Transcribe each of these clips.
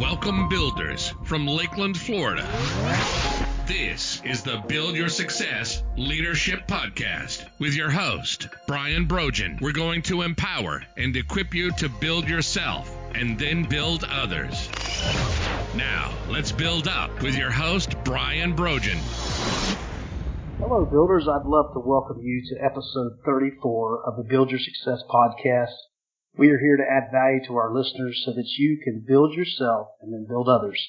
Welcome, builders from Lakeland, Florida. This is the Build Your Success Leadership Podcast with your host, Brian Brogan. We're going to empower and equip you to build yourself and then build others. Now, let's build up with your host, Brian Brogan. Hello, builders. I'd love to welcome you to episode 34 of the Build Your Success podcast. We are here to add value to our listeners so that you can build yourself and then build others.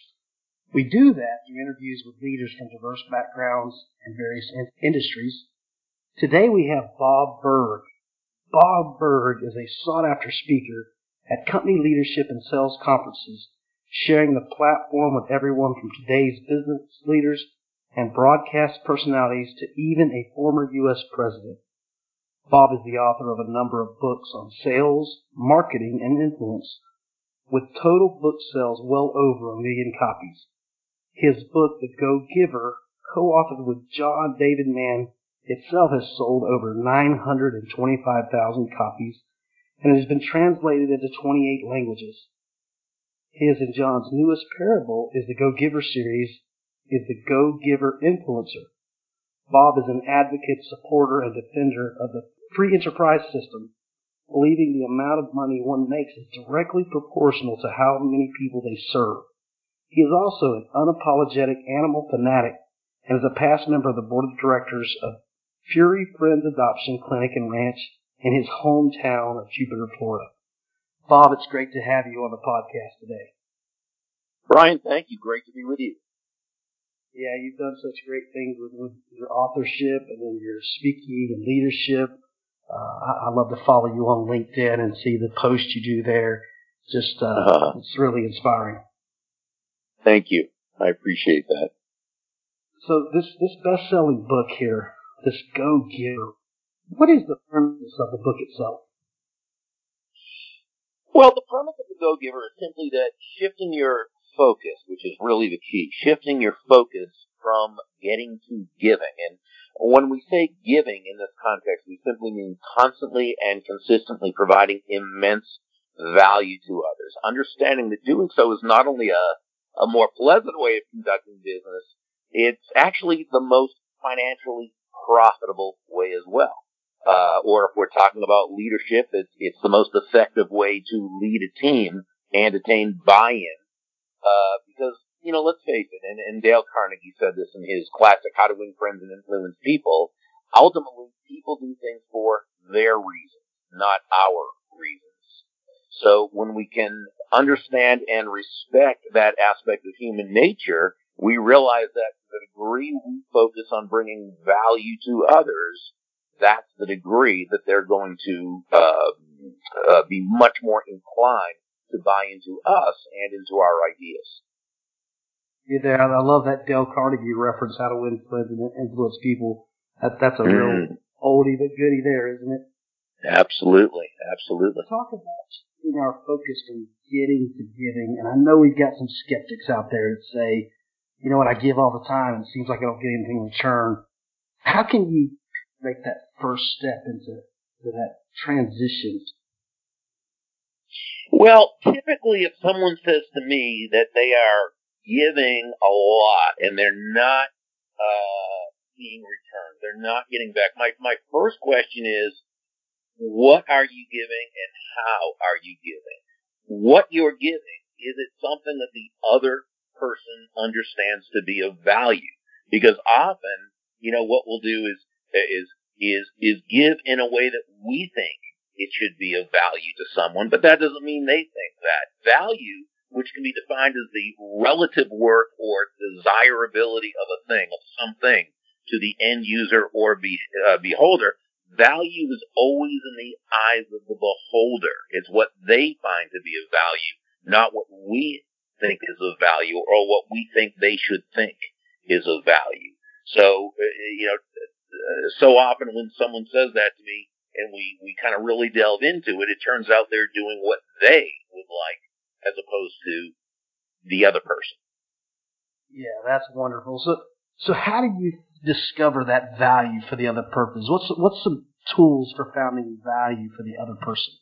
We do that through interviews with leaders from diverse backgrounds and various in- industries. Today we have Bob Burg. Bob Burg is a sought after speaker at company leadership and sales conferences, sharing the platform with everyone from today's business leaders and broadcast personalities to even a former U.S. president. Bob is the author of a number of books on sales, marketing, and influence, with total book sales well over a million copies. His book, The Go Giver, co-authored with John David Mann, itself has sold over 925,000 copies and has been translated into 28 languages. His and John's newest parable is the Go Giver series, is the Go Giver Influencer. Bob is an advocate, supporter, and defender of the free enterprise system, believing the amount of money one makes is directly proportional to how many people they serve. He is also an unapologetic animal fanatic and is a past member of the board of directors of Furry Friends Adoption Clinic and Ranch in his hometown of Jupiter, Florida. Bob, it's great to have you on the podcast today. Brian, thank you. Great to be with you. Yeah, you've done such great things with, with your authorship and then your speaking and leadership. Uh, I, I, love to follow you on LinkedIn and see the posts you do there. Just, uh, uh, it's really inspiring. Thank you. I appreciate that. So this, this best-selling book here, this Go Giver, what is the premise of the book itself? Well, the premise of the Go Giver is simply that shifting your focus, which is really the key, shifting your focus from getting to giving. And when we say giving in this context, we simply mean constantly and consistently providing immense value to others. Understanding that doing so is not only a, a more pleasant way of conducting business, it's actually the most financially profitable way as well. Uh, or if we're talking about leadership, it's, it's the most effective way to lead a team and attain buy-in uh, because, you know, let's face it, and, and Dale Carnegie said this in his classic How to Win Friends and Influence People, ultimately people do things for their reasons, not our reasons. So when we can understand and respect that aspect of human nature, we realize that the degree we focus on bringing value to others, that's the degree that they're going to uh, uh, be much more inclined to buy into us and into our ideas. Yeah, I love that Dale Carnegie reference, how to influence and influence people. That, that's a real mm. oldie but goodie there, isn't it? Absolutely, absolutely. Talk about shifting our focus from getting to giving, and I know we've got some skeptics out there that say, you know what, I give all the time and it seems like I don't get anything in return. How can you make that first step into that transition well, typically if someone says to me that they are giving a lot and they're not uh, being returned, they're not getting back, my, my first question is, what are you giving and how are you giving? What you're giving, is it something that the other person understands to be of value? Because often, you know, what we'll do is, is, is, is give in a way that we think it should be of value to someone, but that doesn't mean they think that. Value, which can be defined as the relative worth or desirability of a thing, of something, to the end user or be, uh, beholder, value is always in the eyes of the beholder. It's what they find to be of value, not what we think is of value or what we think they should think is of value. So, uh, you know, uh, so often when someone says that to me, and we, we kind of really delve into it, it turns out they're doing what they would like as opposed to the other person. Yeah, that's wonderful. So, so how do you discover that value for the other person? What's, what's some tools for finding value for the other person?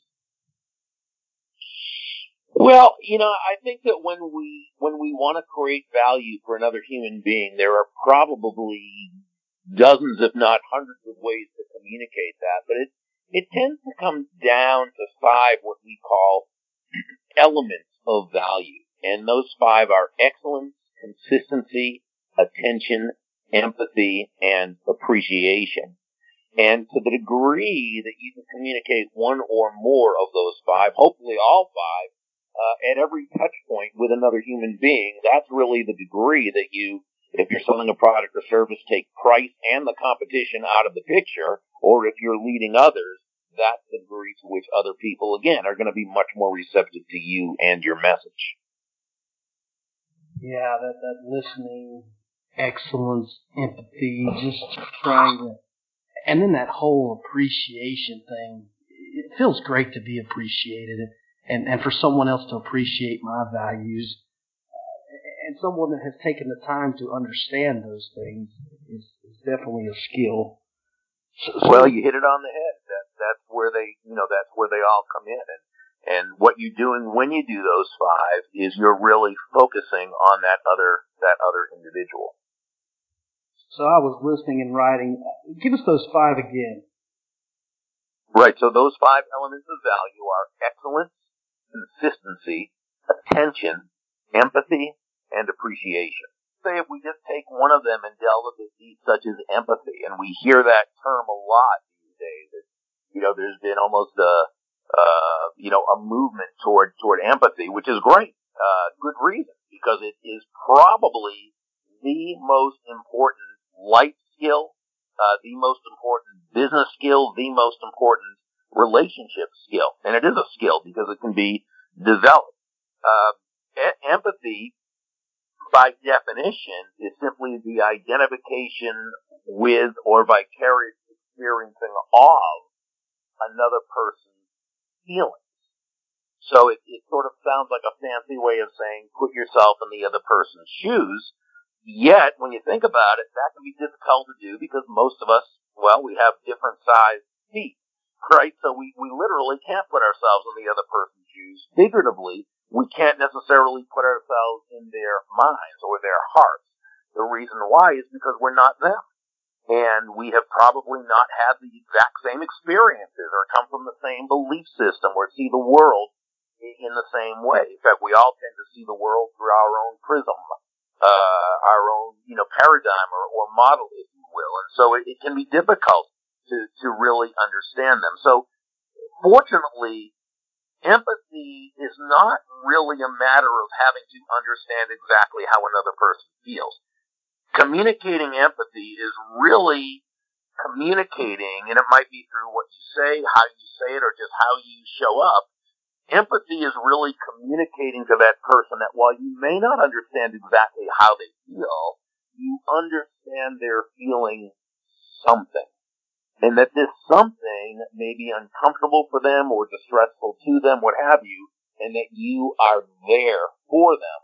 Well, you know, I think that when we when we want to create value for another human being, there are probably dozens, if not hundreds, of ways to communicate that. But it it tends to come down to five what we call elements of value, and those five are excellence, consistency, attention, empathy, and appreciation. And to the degree that you can communicate one or more of those five, hopefully all five, uh, at every touch point with another human being, that's really the degree that you, if you're selling a product or service, take price and the competition out of the picture, or if you're leading others, that's the degree to which other people, again, are going to be much more receptive to you and your message. Yeah, that, that listening, excellence, empathy, just trying to, and then that whole appreciation thing. It feels great to be appreciated and, and for someone else to appreciate my values and someone that has taken the time to understand those things is, is definitely a skill. Well, you hit it on the head. That, that's where they, you know, that's where they all come in. And, and what you're doing when you do those five is you're really focusing on that other, that other individual. So I was listening and writing. Give us those five again. Right. So those five elements of value are excellence, consistency, attention, empathy, and appreciation. Say if we just take one of them and delve into deep, such as empathy, and we hear that term a lot these days. You know, there's been almost a, uh, you know, a movement toward toward empathy, which is great. Uh, good reason because it is probably the most important life skill, uh, the most important business skill, the most important relationship skill. And it is a skill because it can be developed. Uh, empathy, by definition, is simply the identification with or vicarious experiencing of another person's feelings. So it, it sort of sounds like a fancy way of saying put yourself in the other person's shoes. Yet, when you think about it, that can be difficult to do because most of us, well, we have different sized feet right? So we, we literally can't put ourselves in the other person's shoes. Figuratively, we can't necessarily put ourselves in their minds or their hearts. The reason why is because we're not them. And we have probably not had the exact same experiences or come from the same belief system or see the world in the same way. In fact, we all tend to see the world through our own prism, uh, our own, you know, paradigm or, or model, if you will. And so it, it can be difficult to, to really understand them. So fortunately, empathy is not really a matter of having to understand exactly how another person feels. Communicating empathy is really communicating, and it might be through what you say, how you say it, or just how you show up. Empathy is really communicating to that person that while you may not understand exactly how they feel, you understand they're feeling something and that this something may be uncomfortable for them or distressful to them, what have you, and that you are there for them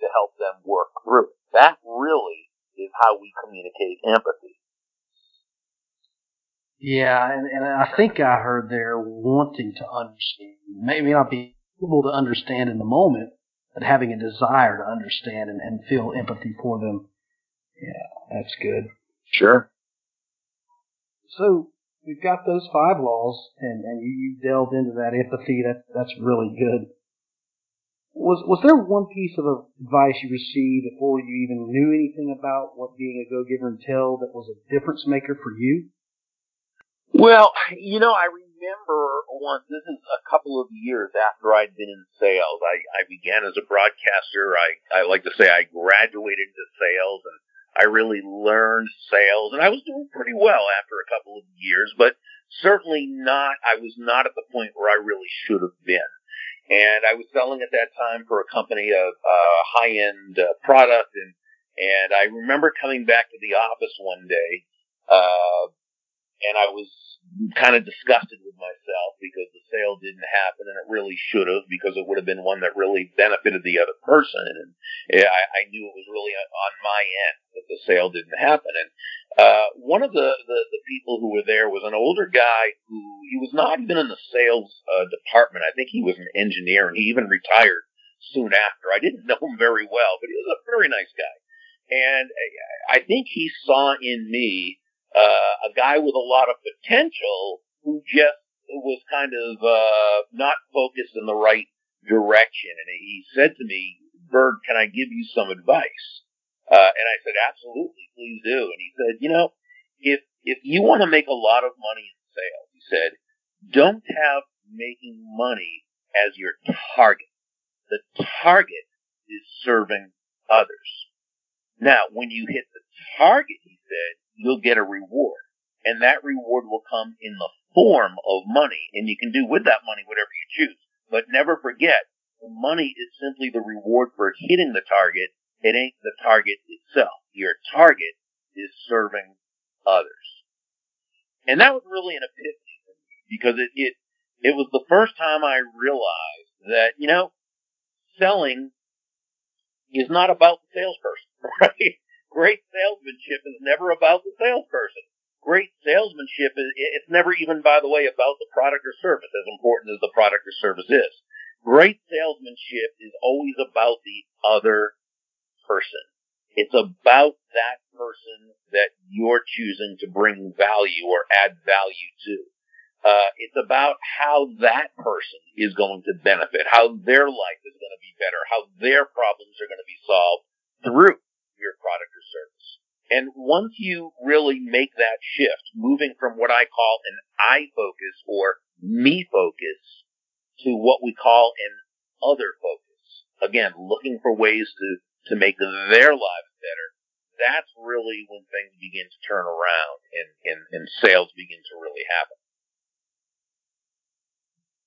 to help them work through it. That really is how we communicate empathy. Yeah, and, and I think I heard there wanting to understand. Maybe not be able to understand in the moment, but having a desire to understand and, and feel empathy for them. Yeah, that's good. Sure. So we've got those five laws, and, and you, you delved into that empathy. That that's really good. Was was there one piece of advice you received before you even knew anything about what being a go giver entailed that was a difference maker for you? Well, you know, I remember once. This is a couple of years after I'd been in sales. I, I began as a broadcaster. I I like to say I graduated into sales and I really learned sales and I was doing pretty well after a couple of years, but certainly not, I was not at the point where I really should have been. And I was selling at that time for a company of uh, high-end uh, product and, and I remember coming back to the office one day, uh, and I was kind of disgusted with myself because the sale didn't happen and it really should have because it would have been one that really benefited the other person. And I, I knew it was really on my end that the sale didn't happen. And, uh, one of the, the, the people who were there was an older guy who, he was not even in the sales, uh, department. I think he was an engineer and he even retired soon after. I didn't know him very well, but he was a very nice guy. And I think he saw in me uh, a guy with a lot of potential who just was kind of uh, not focused in the right direction. And he said to me, Burg, can I give you some advice? Uh, and I said, absolutely, please do. And he said, you know, if, if you want to make a lot of money in sales, he said, don't have making money as your target. The target is serving others. Now, when you hit the target, he said, you'll get a reward. And that reward will come in the form of money. And you can do with that money whatever you choose. But never forget, the money is simply the reward for hitting the target. It ain't the target itself. Your target is serving others. And that was really an epiphany for me because it, it, it was the first time I realized that, you know, selling is not about the salesperson, right? Great salesmanship is never about the salesperson. Great salesmanship is, it's never even, by the way, about the product or service, as important as the product or service is. Great salesmanship is always about the other person. It's about that person that you're choosing to bring value or add value to. Uh, it's about how that person is going to benefit, how their life is going to be better, how their problems are going to be solved through your product or service. And once you really make that shift, moving from what I call an I focus or me focus to what we call an other focus, again, looking for ways to, to make their lives better, that's really when things begin to turn around and, and, and sales begin to really happen.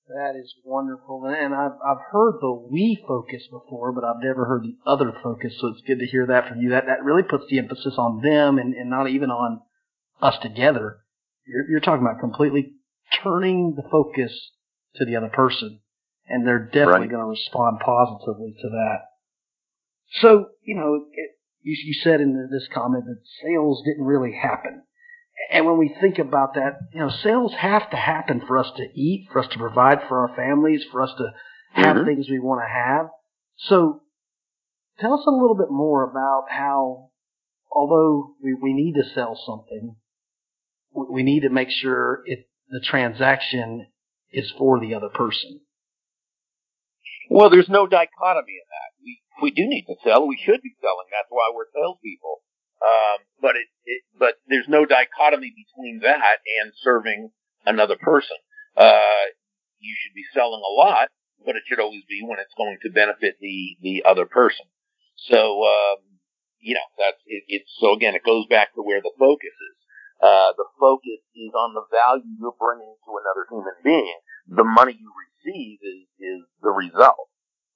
That is wonderful, and I've I've heard the we focus before, but I've never heard the other focus. So it's good to hear that from you. That that really puts the emphasis on them and, and not even on us together. You're, you're talking about completely turning the focus to the other person, and they're definitely right. going to respond positively to that. So you know, it, you, you said in this comment that sales didn't really happen. And when we think about that, you know, sales have to happen for us to eat, for us to provide for our families, for us to have mm-hmm. things we want to have. So tell us a little bit more about how, although we, we need to sell something, we need to make sure it, the transaction is for the other person. Well, there's no dichotomy in that. We, we do need to sell. We should be selling. That's why we're salespeople. Um, but it, it, but there's no dichotomy between that and serving another person. Uh, you should be selling a lot, but it should always be when it's going to benefit the, the other person. So, um, you know, that's, it, it's, so again, it goes back to where the focus is. Uh, the focus is on the value you're bringing to another human being. The money you receive is, is the result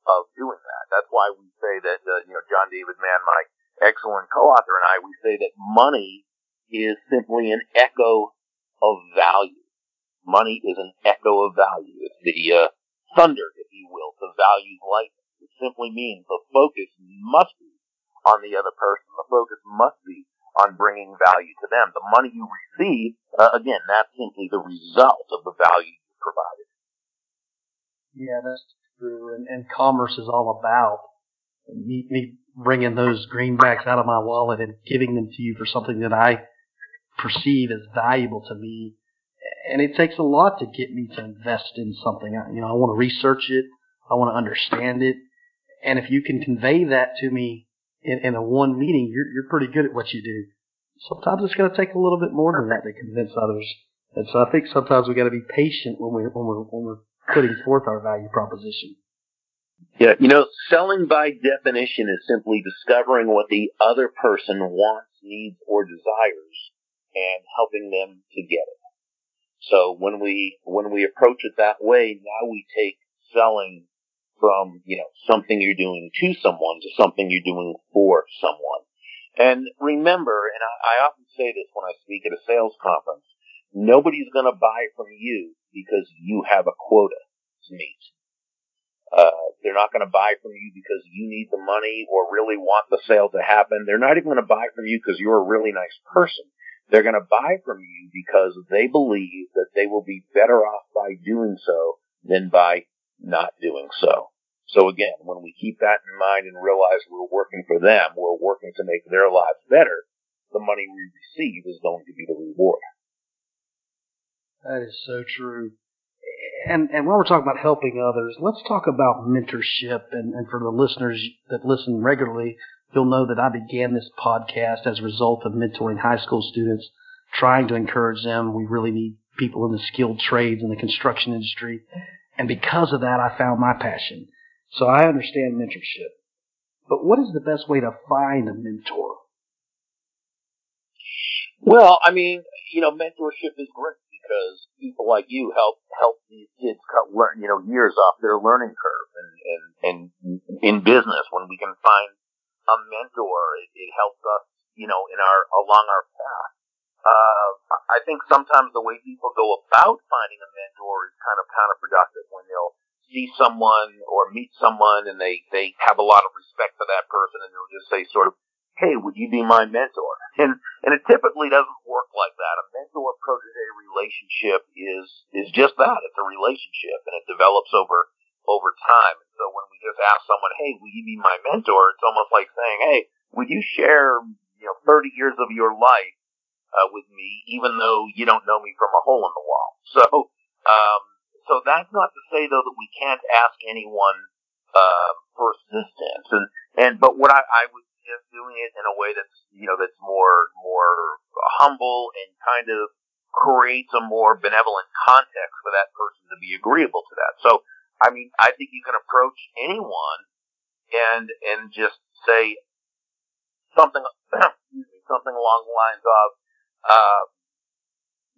of doing that. That's why we say that, uh, you know, John David Mann, my excellent co-author and I, we say that money is simply an echo of value. Money is an echo of value. It's the uh, thunder, if you will, the value light. It simply means the focus must be on the other person. The focus must be on bringing value to them. The money you receive, uh, again, that's simply the result of the value you provided. Yeah, that's true. And, and commerce is all about me, me bringing those greenbacks out of my wallet and giving them to you for something that I perceive as valuable to me. And it takes a lot to get me to invest in something. I, you know, I want to research it. I want to understand it. And if you can convey that to me in, in a one meeting, you're, you're pretty good at what you do. Sometimes it's going to take a little bit more than that to convince others. And so I think sometimes we got to be patient when we're, when we're when we're putting forth our value proposition. Yeah, you know, selling by definition is simply discovering what the other person wants, needs, or desires and helping them to get it. So when we, when we approach it that way, now we take selling from, you know, something you're doing to someone to something you're doing for someone. And remember, and I, I often say this when I speak at a sales conference, Nobody's going to buy from you because you have a quota to meet. Uh, they're not going to buy from you because you need the money or really want the sale to happen. They're not even going to buy from you because you're a really nice person. They're going to buy from you because they believe that they will be better off by doing so than by not doing so. So again, when we keep that in mind and realize we're working for them, we're working to make their lives better, the money we receive is going to be the reward. That is so true. And, and while we're talking about helping others, let's talk about mentorship. And, and for the listeners that listen regularly, you'll know that I began this podcast as a result of mentoring high school students, trying to encourage them. We really need people in the skilled trades in the construction industry. And because of that, I found my passion. So I understand mentorship. But what is the best way to find a mentor? Well, I mean, you know, mentorship is great because people like you help help these kids cut learn, you know, years off their learning curve, and and and in business when we can find a mentor, it, it helps us, you know, in our along our path. Uh, I think sometimes the way people go about finding a mentor is kind of counterproductive when they'll see someone or meet someone and they, they have a lot of respect for that person and they'll just say sort of, Hey, would you be my mentor? And, and it typically doesn't work like relationship is, is just that. It's a relationship and it develops over, over time. So when we just ask someone, Hey, will you be my mentor? It's almost like saying, Hey, would you share, you know, 30 years of your life uh, with me, even though you don't know me from a hole in the wall. So, um, so that's not to say though that we can't ask anyone uh, for assistance, and and but what I, I would suggest doing it in a way that's you know that's more more humble and kind of creates a more benevolent context for that person to be agreeable to that. So, I mean, I think you can approach anyone and and just say something something along the lines of, uh,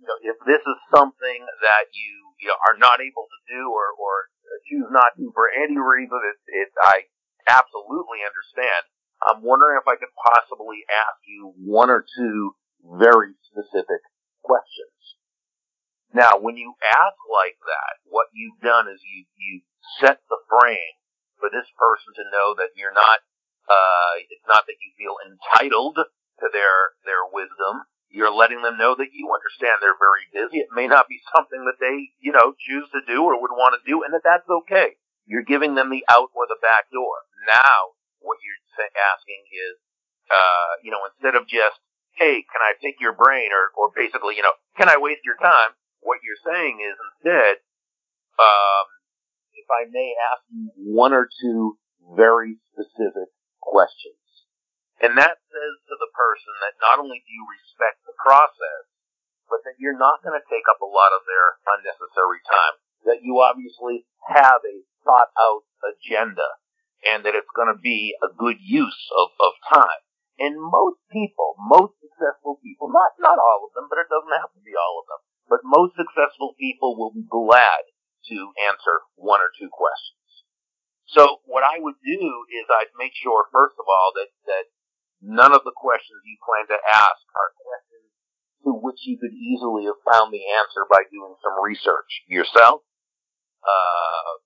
you know, if this is something that you, you know, are not able to do or, or choose not to for any reason, it, it, I absolutely understand. I'm wondering if I could possibly ask you one or two very specific questions. Now, when you ask like that, what you've done is you, you set the frame for this person to know that you're not, uh, it's not that you feel entitled to their, their wisdom, you're letting them know that you understand they're very busy. It may not be something that they, you know, choose to do or would want to do, and that that's okay. You're giving them the out or the back door. Now, what you're asking is, uh, you know, instead of just, hey, can I pick your brain, or, or basically, you know, can I waste your time? What you're saying is instead, um, if I may ask you one or two very specific questions. And that says to the person that not only do you respect the process, but that you're not going to take up a lot of their unnecessary time. That you obviously have a thought out agenda and that it's going to be a good use of, of time. And most people, most successful people, not, not all of them, but it doesn't have to be all of them, but most successful people will be glad to answer one or two questions. So what I would do is I'd make sure, first of all, that, that None of the questions you plan to ask are questions to which you could easily have found the answer by doing some research yourself. Uh,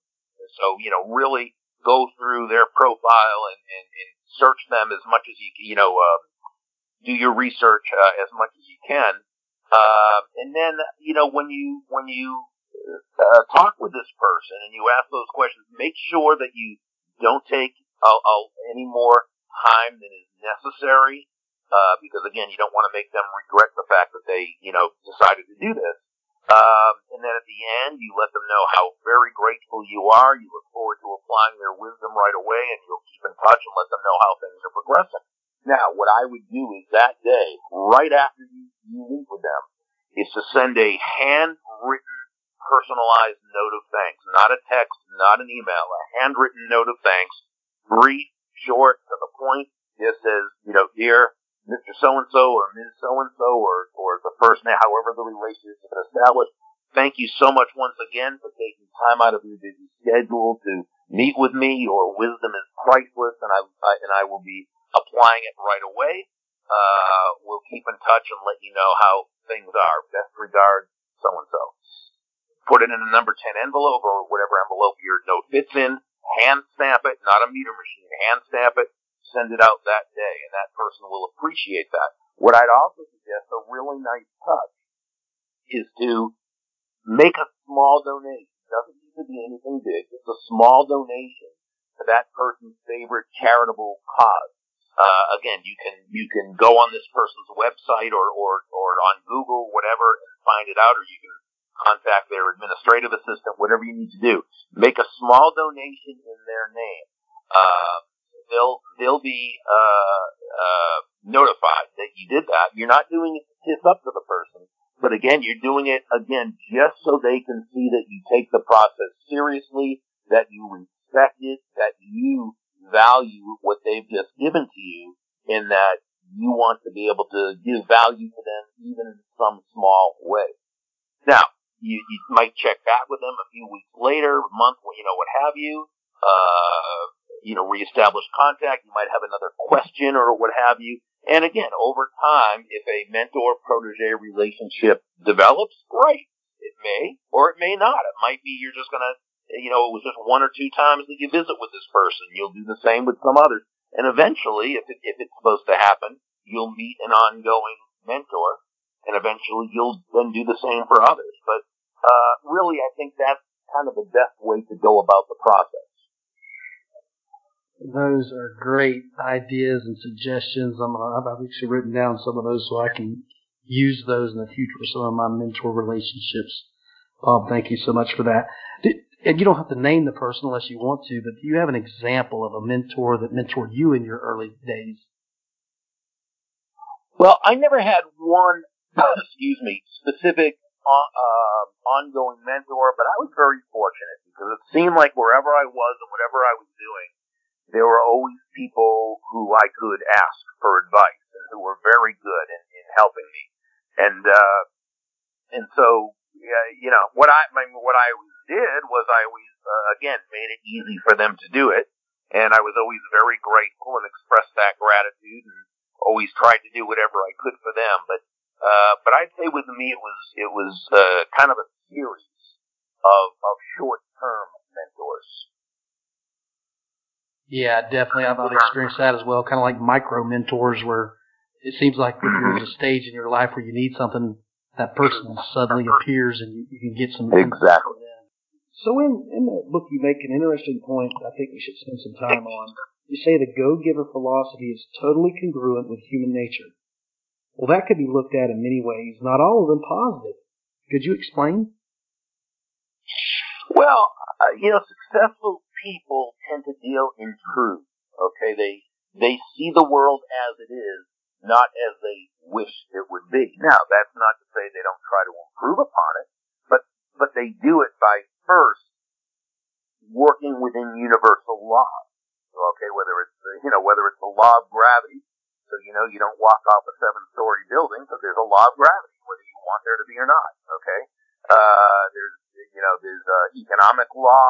so, you know, really go through their profile and, and, and search them as much as you, you know, uh, do your research uh, as much as you can. Uh, and then, you know, when you, when you uh, talk with this person and you ask those questions, make sure that you don't take uh, uh, any more time than is necessary, uh, because again, you don't want to make them regret the fact that they, you know, decided to do this. Um, and then at the end, you let them know how very grateful you are. You look forward to applying their wisdom right away, and you'll keep in touch and let them know how things are progressing. What I would do is that day, right after you, you meet with them, is to send a handwritten, personalized note of thanks. Not a text, not an email, a handwritten note of thanks. Brief, short, to the point. Just says, you know, dear Mr. So-and-so or Ms. So-and-so or, or the first name, however the relationship is established. Thank you so much once again for taking time out of your busy schedule to meet with me. Your wisdom is priceless and I, I and I will be applying it right away. Uh, we'll keep in touch and let you know how things are. Best regards, so and so. Put it in a number 10 envelope or whatever envelope your note fits in. Hand stamp it, not a meter machine. Hand stamp it. Send it out that day, and that person will appreciate that. What I'd also suggest, a really nice touch, is to make a small donation. It doesn't need to be anything big. Just a small donation to that person's favorite charitable cause. Uh, again, you can you can go on this person's website or, or or on Google, whatever, and find it out, or you can contact their administrative assistant, whatever you need to do. Make a small donation in their name. Uh, they'll they'll be uh, uh, notified that you did that. You're not doing it to tip up to the person, but again, you're doing it again just so they can see that you take the process seriously, that you respect it, that you value what they've just given to you in that you want to be able to give value to them even in some small way. Now, you, you might check back with them a few weeks later, a month, you know, what have you, uh, you know, reestablish contact. You might have another question or what have you. And again, over time, if a mentor protege relationship develops, great. It may or it may not. It might be you're just going to you know, it was just one or two times that you visit with this person. You'll do the same with some others. And eventually, if, it, if it's supposed to happen, you'll meet an ongoing mentor, and eventually you'll then do the same for others. But uh, really, I think that's kind of the best way to go about the process. Those are great ideas and suggestions. I'm, I've actually written down some of those so I can use those in the future for some of my mentor relationships. Bob, thank you so much for that. Did, and you don't have to name the person unless you want to, but do you have an example of a mentor that mentored you in your early days? Well, I never had one, excuse me, specific uh, uh, ongoing mentor, but I was very fortunate because it seemed like wherever I was and whatever I was doing, there were always people who I could ask for advice and who were very good in, in helping me. And, uh, and so, yeah, you know, what I, mean, what I was did was I always, uh, again, made it easy for them to do it. And I was always very grateful and expressed that gratitude and always tried to do whatever I could for them. But, uh, but I'd say with me it was, it was, uh, kind of a series of, of short-term mentors. Yeah, definitely. I've, I've experienced that as well. Kind of like micro mentors where it seems like if there's a stage in your life where you need something, that person suddenly appears and you, you can get some exactly. So in, in the book, you make an interesting point I think we should spend some time on. You say the go-giver philosophy is totally congruent with human nature. Well, that could be looked at in many ways, not all of them positive. Could you explain? Well, uh, you know, successful people tend to deal in truth. Okay, they they see the world as it is, not as they wish it would be. Now, that's not to say they don't try to improve upon it, but but they do it by first working within universal laws. Okay, whether it's you know whether it's the law of gravity, so you know you don't walk off a seven-story building because there's a law of gravity, whether you want there to be or not. Okay, uh, there's you know there's uh, economic law,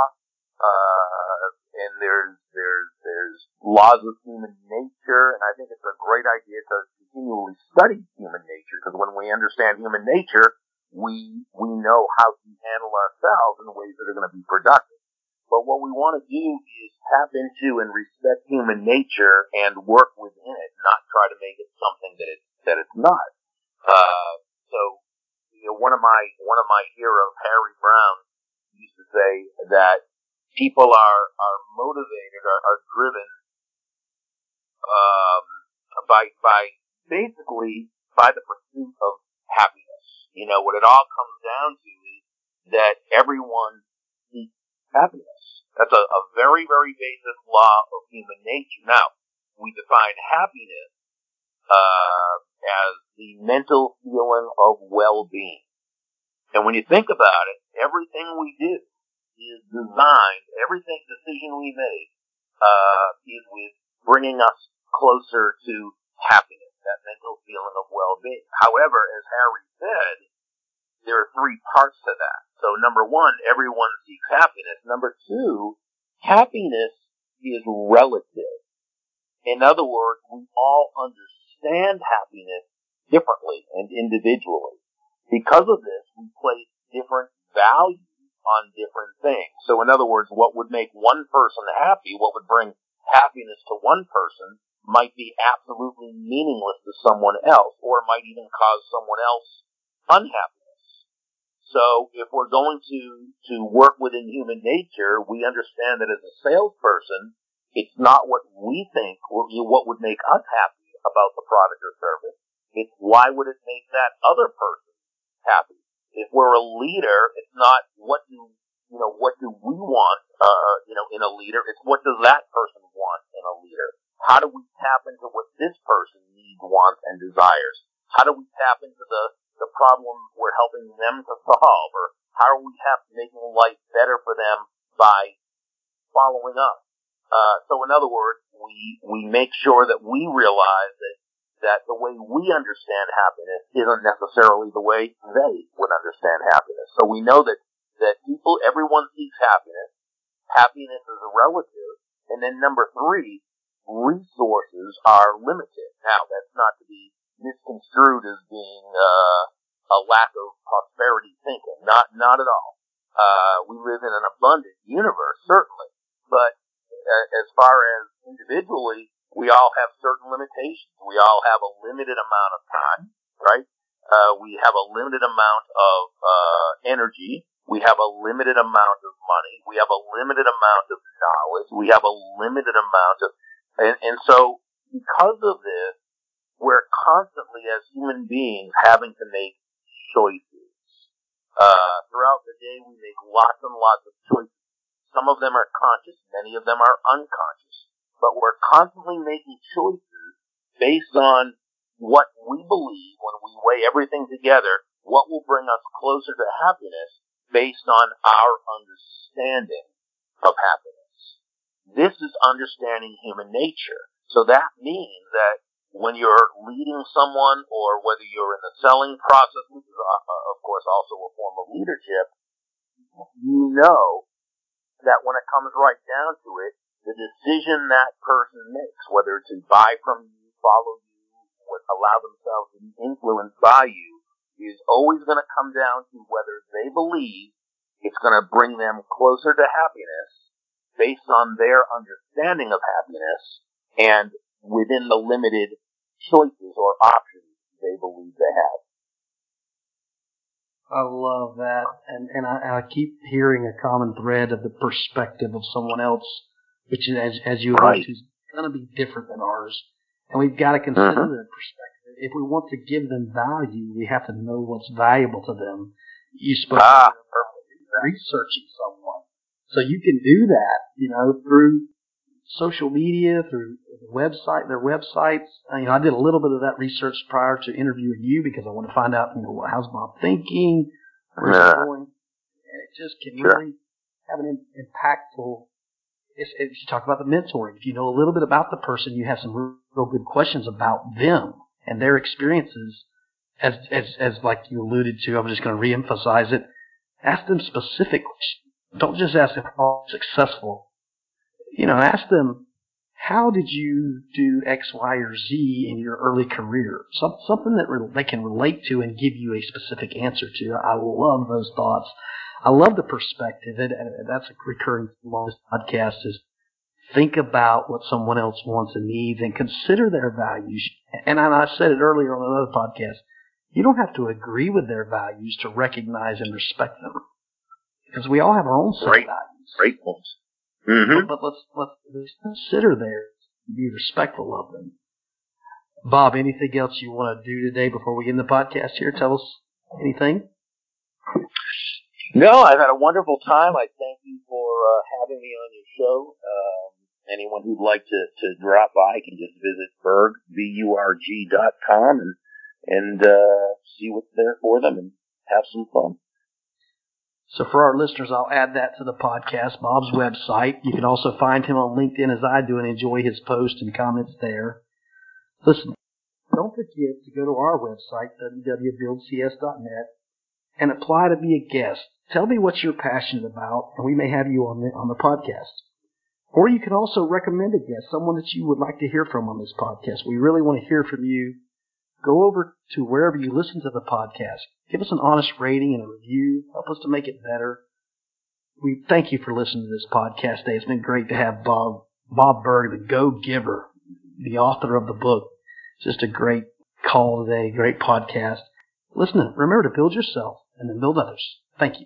uh, and there's there's there's laws of human nature, and I think it's a great idea to continually study human nature because when we understand human nature, we we know how to handle ourselves in ways that are going to be productive. But what we want to do is tap into and respect human nature and work within it, not try to make it something that it that it's not. Uh, so, you know, one of my one of my heroes, Harry Browne, used to say that people are are motivated, are, are driven um, by by basically by the pursuit of happiness. You know, what it all comes down to is that everyone seeks happiness. That's a, a very, very basic law of human nature. Now, we define happiness uh, as the mental feeling of well-being. And when you think about it, everything we do is designed, everything decision we make uh, is with bringing us closer to happiness, that mental feeling of well-being. However, as Harry said, there are three parts to that. So number one, everyone seeks happiness. Number two, happiness is relative. In other words, we all understand happiness differently and individually. Because of this, we place different values on different things. So in other words, what would make one person happy, what would bring happiness to one person might be absolutely meaningless to someone else or might even cause someone else unhappiness. So if we're going to, to work within human nature, we understand that as a salesperson, it's not what we think, or what would make us happy about the product or service. It's why would it make that other person happy? If we're a leader, it's not what do you know what do we want uh, you know in a leader. It's what does that person want in a leader. How do we tap into what this person needs, wants, and desires? How do we tap into the the problem we're helping them to solve, or how are we have making life better for them by following up? Uh, so in other words, we we make sure that we realize that that the way we understand happiness isn't necessarily the way they would understand happiness. So we know that, that people, everyone seeks happiness. Happiness is a relative. And then number three, resources are limited. Now, that's not to be misconstrued as being, uh, a lack of prosperity thinking. Not, not at all. Uh, we live in an abundant universe, certainly. But uh, as far as individually, we all have certain limitations. We all have a limited amount of time, right? Uh, we have a limited amount of uh, energy. We have a limited amount of money. We have a limited amount of knowledge. We have a limited amount of, and, and so because of this, we're constantly as human beings having to make choices. Uh, throughout the day, we make lots and lots of choices. Some of them are conscious, many of them are unconscious but we're constantly making choices based on what we believe when we weigh everything together, what will bring us closer to happiness based on our understanding of happiness. This is understanding human nature. So that means that when you're leading someone or whether you're in the selling process, which is uh, uh, of course also a form of leadership, you know that when it comes right down to it, the decision that person makes, whether to buy from you, follow you, allow themselves to be influenced by you, is always going to come down to whether they believe it's going to bring them closer to happiness based on their understanding of happiness and within the limited choices or options they believe they have. I love that, and and I, I keep hearing a common thread of the perspective of someone else which is, as, as you alluded to, is going to be different than ours. And we've got to consider uh-huh. their perspective. If we want to give them value, we have to know what's valuable to them. You spoke ah, about researching someone. So you can do that, you know, through social media, through the website, their websites. Uh, you know, I did a little bit of that research prior to interviewing you because I want to find out, you know, how's Bob thinking, where's he going, and it just can sure. really have an impactful if, if you talk about the mentoring, if you know a little bit about the person, you have some real, real good questions about them and their experiences. As, as, as like you alluded to, I'm just going to reemphasize it. Ask them specific questions. Don't just ask them how successful. You know, ask them, how did you do X, Y, or Z in your early career? Some, something that re- they can relate to and give you a specific answer to. I love those thoughts. I love the perspective, and, and that's a recurring theme on this podcast is think about what someone else wants and needs and consider their values. And I said it earlier on another podcast. You don't have to agree with their values to recognize and respect them. Because we all have our own set right. of values. Great points. Mm-hmm. But, but let's, let's consider theirs be respectful of them. Bob, anything else you want to do today before we end the podcast here? Tell us anything. No, I've had a wonderful time. I thank you for uh, having me on your show. Um, anyone who'd like to, to drop by can just visit Burg, B-U-R-G dot com and, and, uh, see what's there for them and have some fun. So for our listeners, I'll add that to the podcast, Bob's website. You can also find him on LinkedIn as I do and enjoy his posts and comments there. Listen, don't forget to go to our website, www.buildcs.net, and apply to be a guest. Tell me what you're passionate about, and we may have you on the, on the podcast. Or you can also recommend a guest, someone that you would like to hear from on this podcast. We really want to hear from you. Go over to wherever you listen to the podcast. Give us an honest rating and a review. Help us to make it better. We thank you for listening to this podcast today. It's been great to have Bob, Bob Burg, the Go Giver, the author of the book. Just a great call today, great podcast. Listen, remember to build yourself and then build others. Thank you.